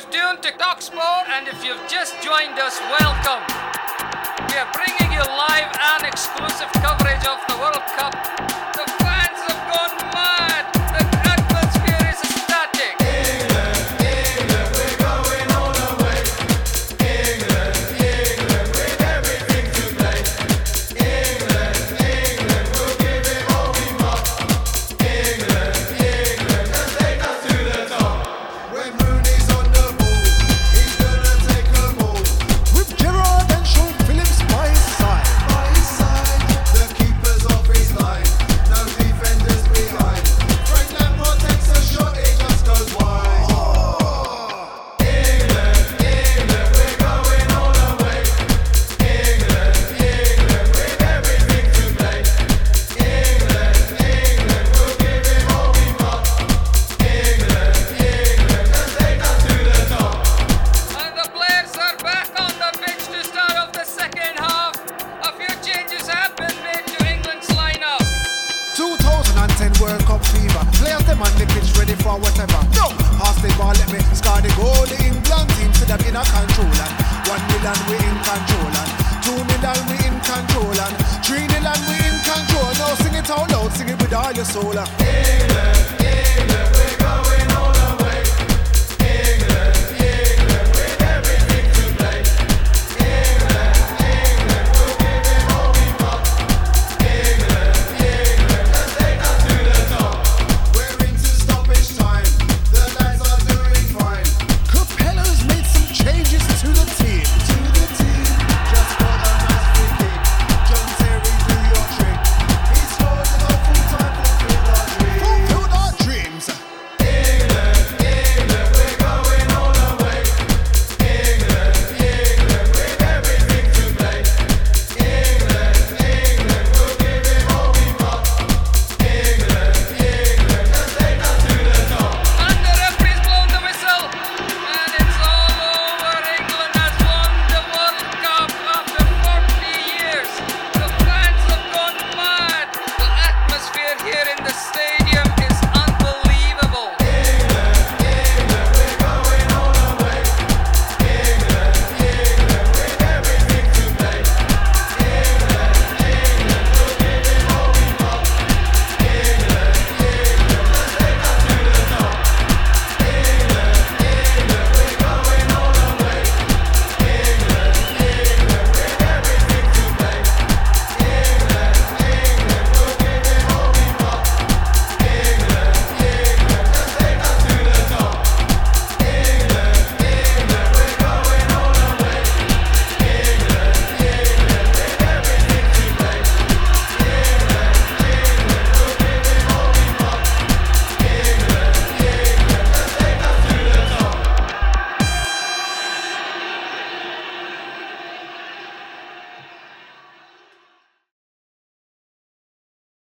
You're tuned to Talksport, and if you've just joined us, welcome. We are bringing you live and exclusive coverage of the World Cup. Ready for whatever. No, pass the ball, let me score the goal. The England team said them in a control and one million we in control and two million we in control and three million we in control. Now sing it out loud, sing it with all your soul. and England, England,